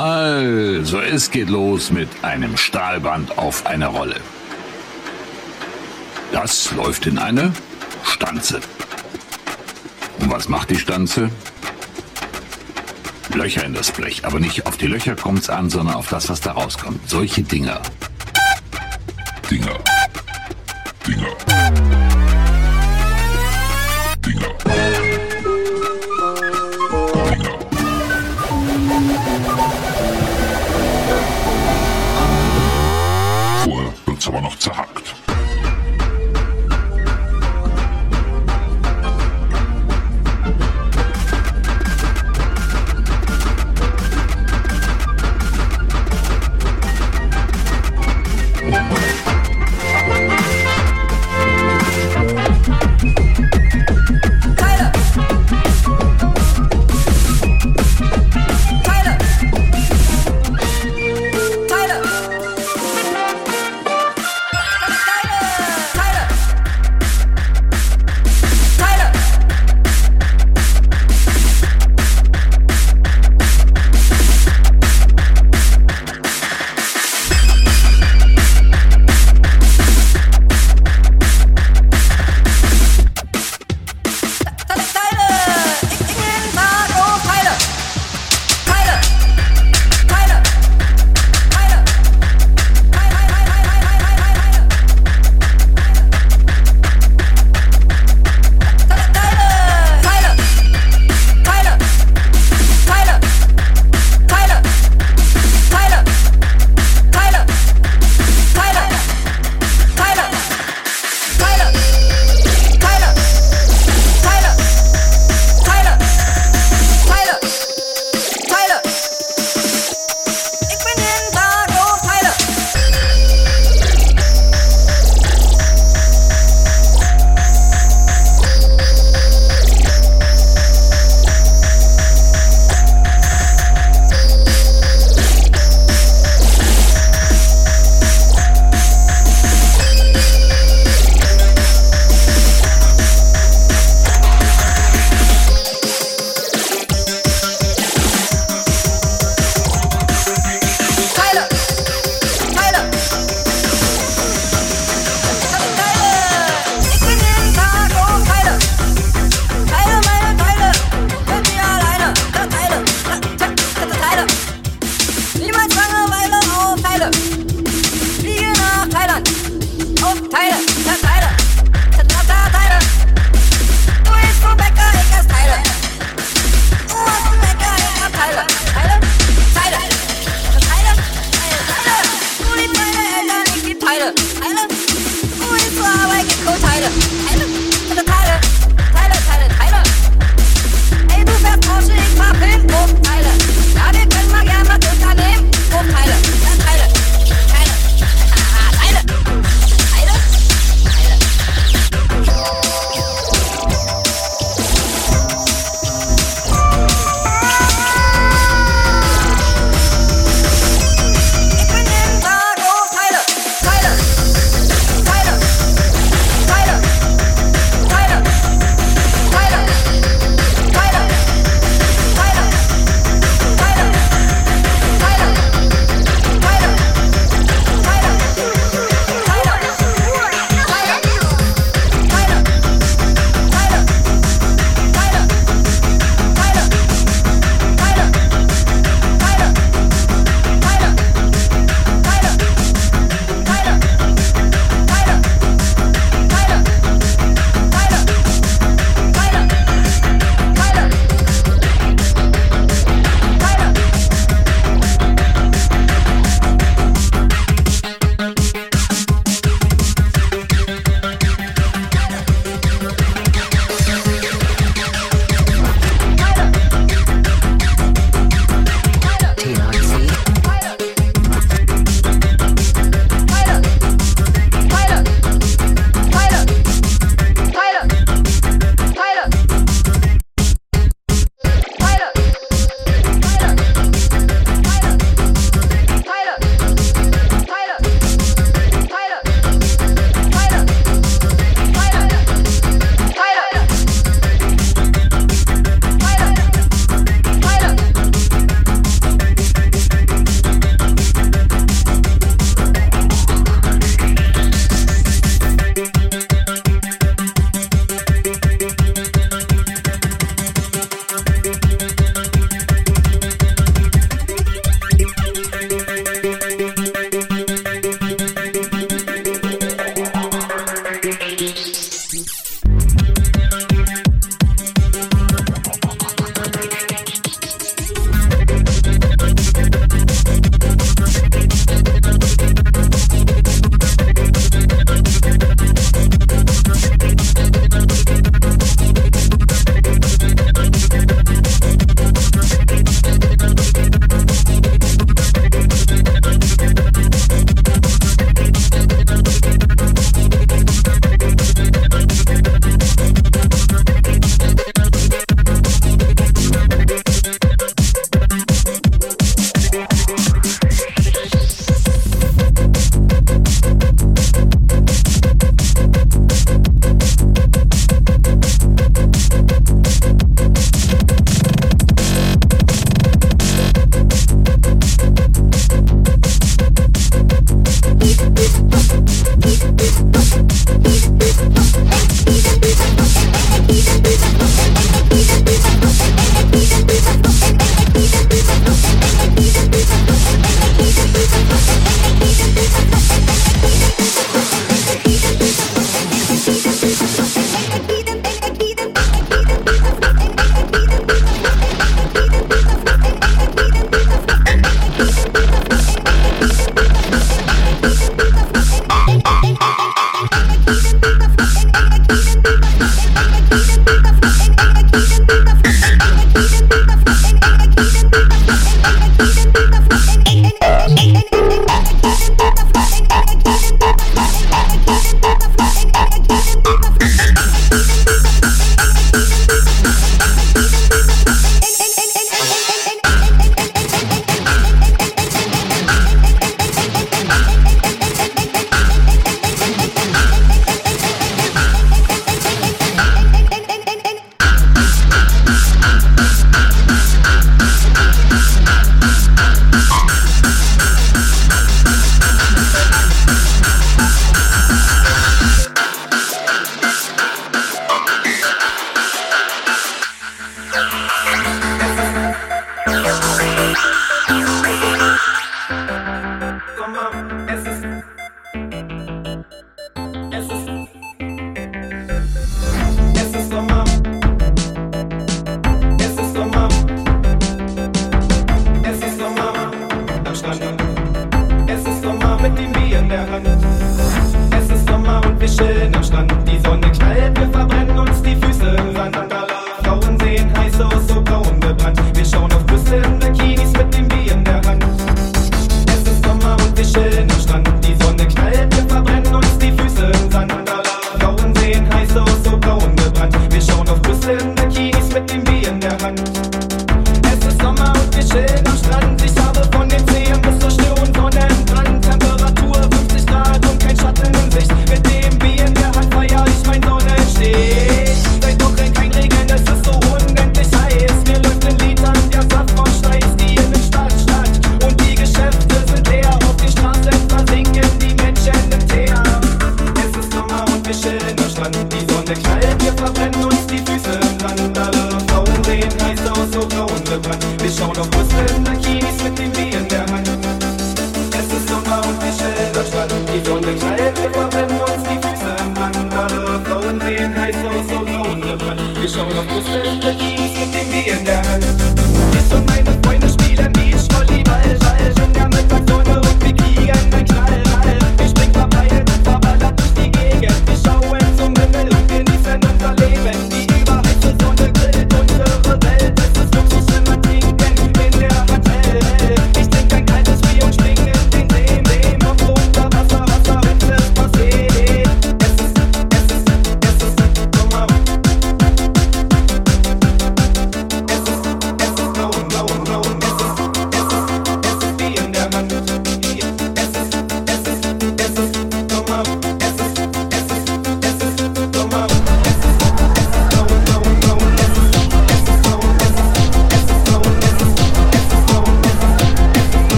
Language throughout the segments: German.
Also, es geht los mit einem Stahlband auf einer Rolle. Das läuft in eine Stanze. Und was macht die Stanze? Löcher in das Blech. Aber nicht auf die Löcher kommt es an, sondern auf das, was da rauskommt. Solche. Dinger. Dinger.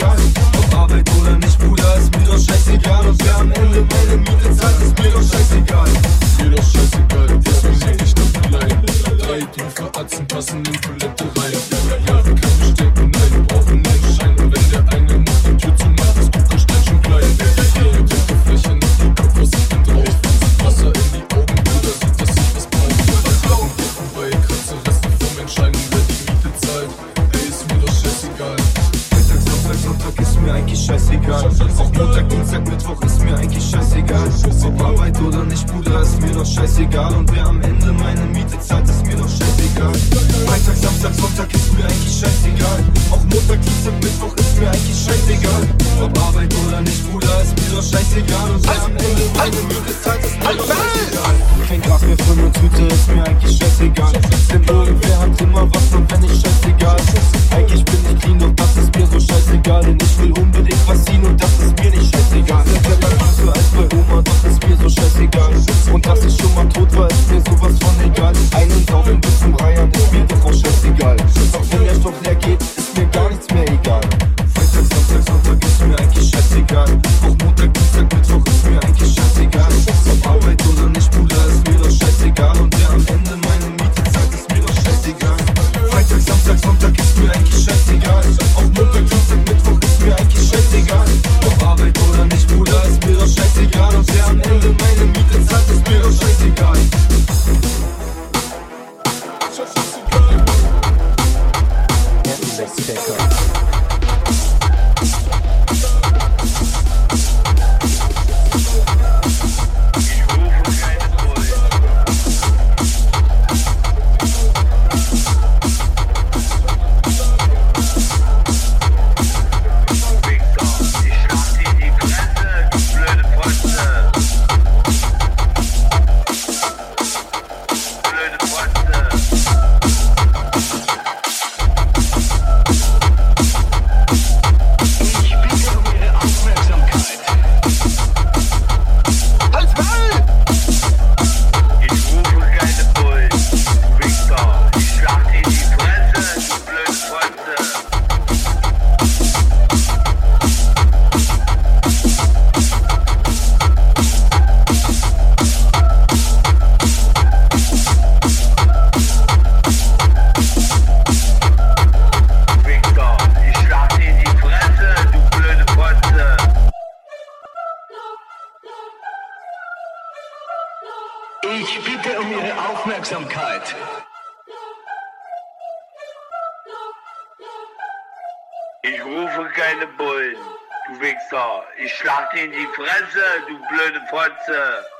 egal. Ob Arbeit oder nicht, Bruder, ist mir doch scheißegal. Und wir am Ende meine Miete zahlt, ist mir doch scheißegal. Ist mir doch scheißegal, deswegen leg ich noch ein. Drei tiefe Atzen passen in Toilette. answer.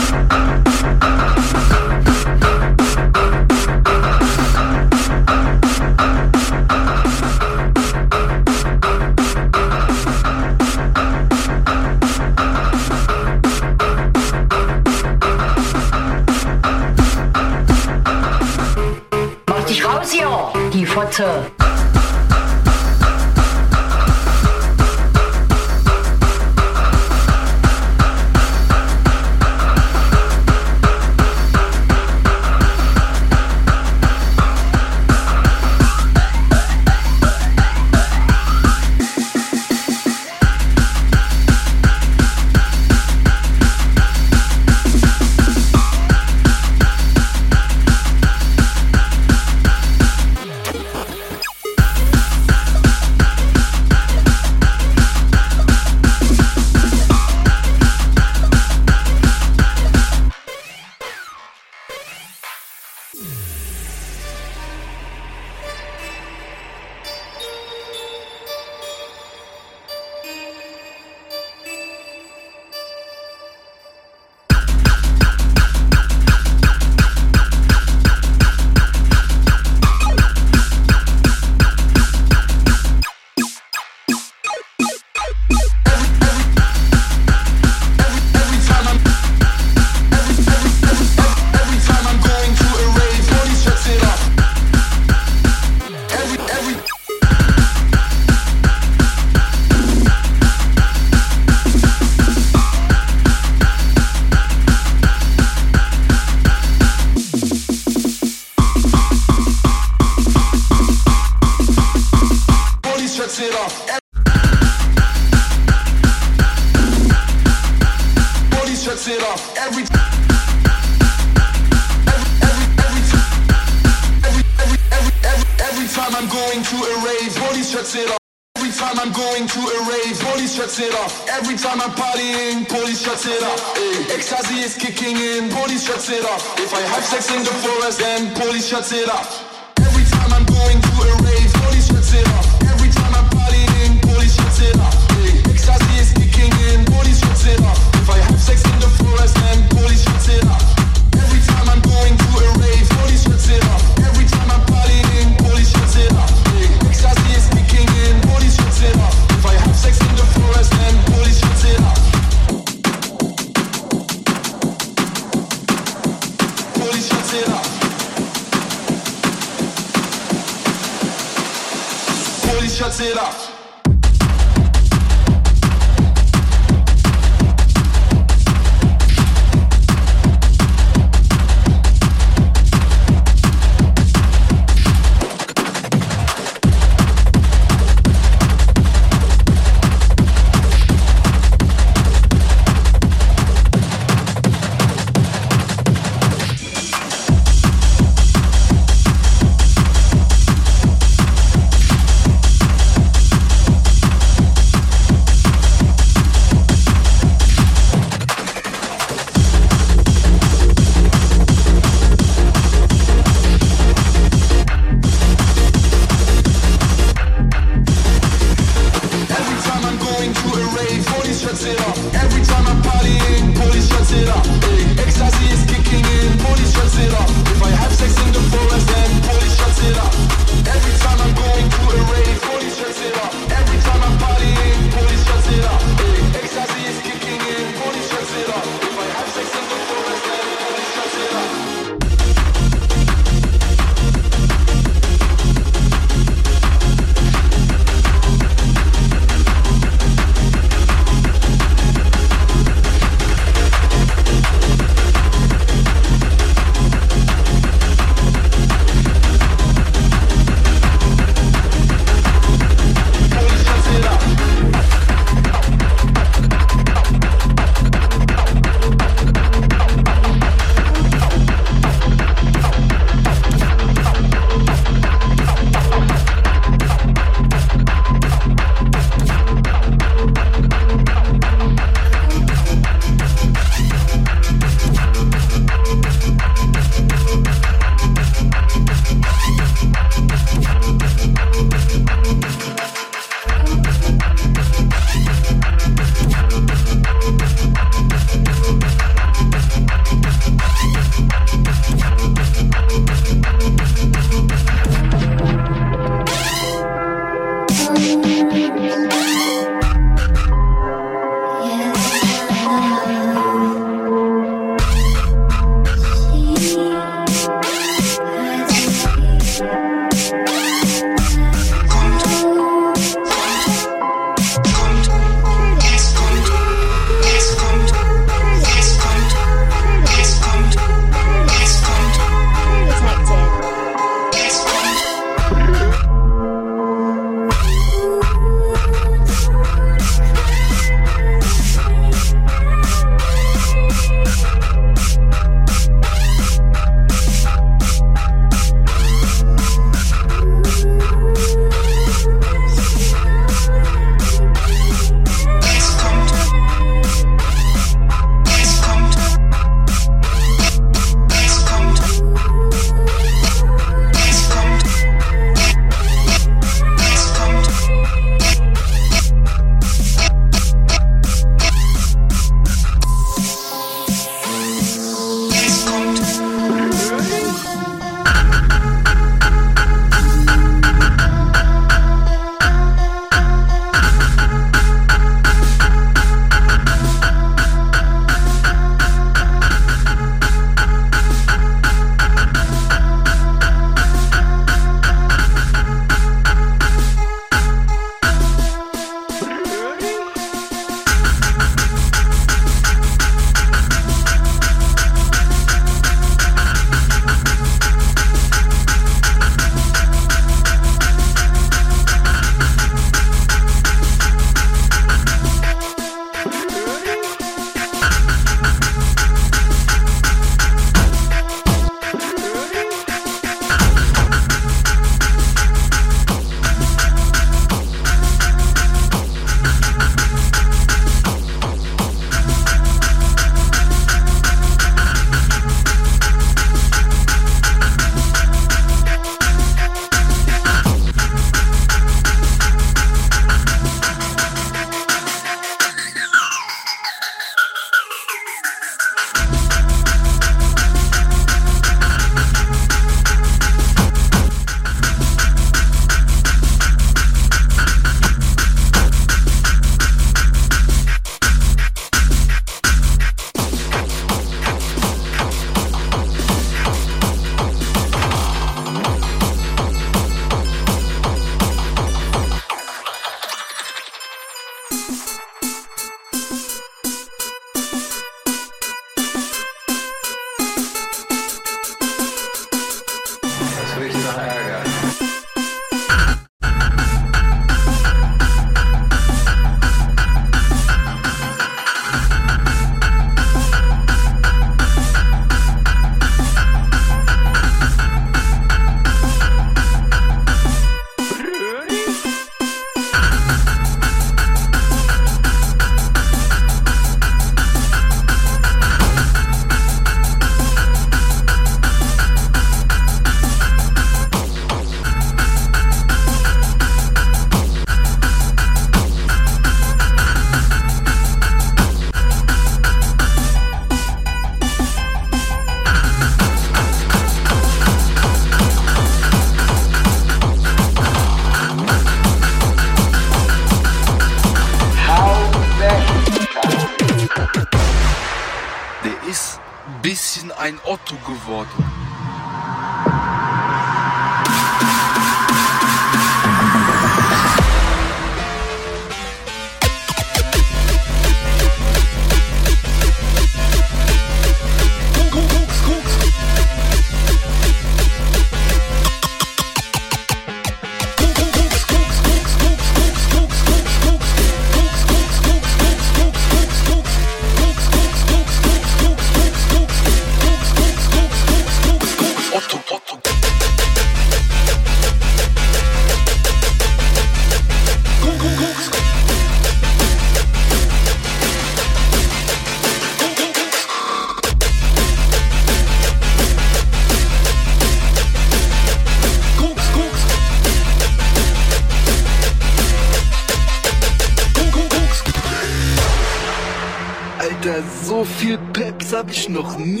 noch nie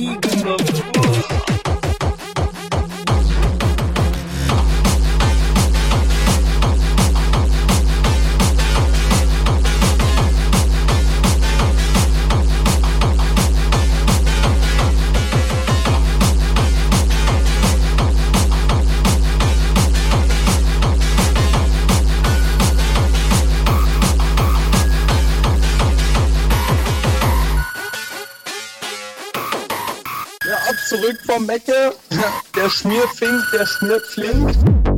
Schnürfink, der schnürt flink.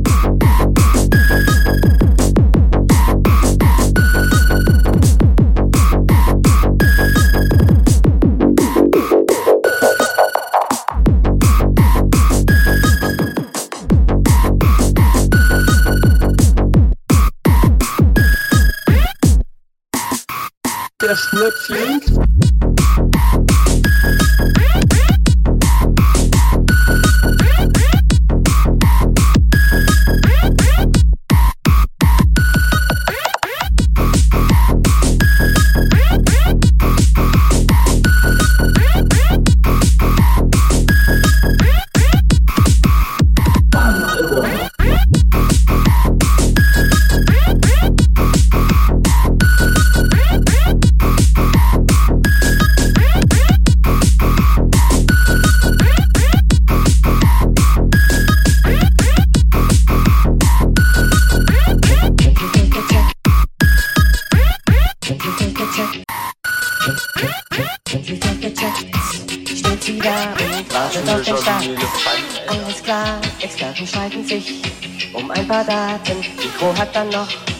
da, denn die Crew hat dann noch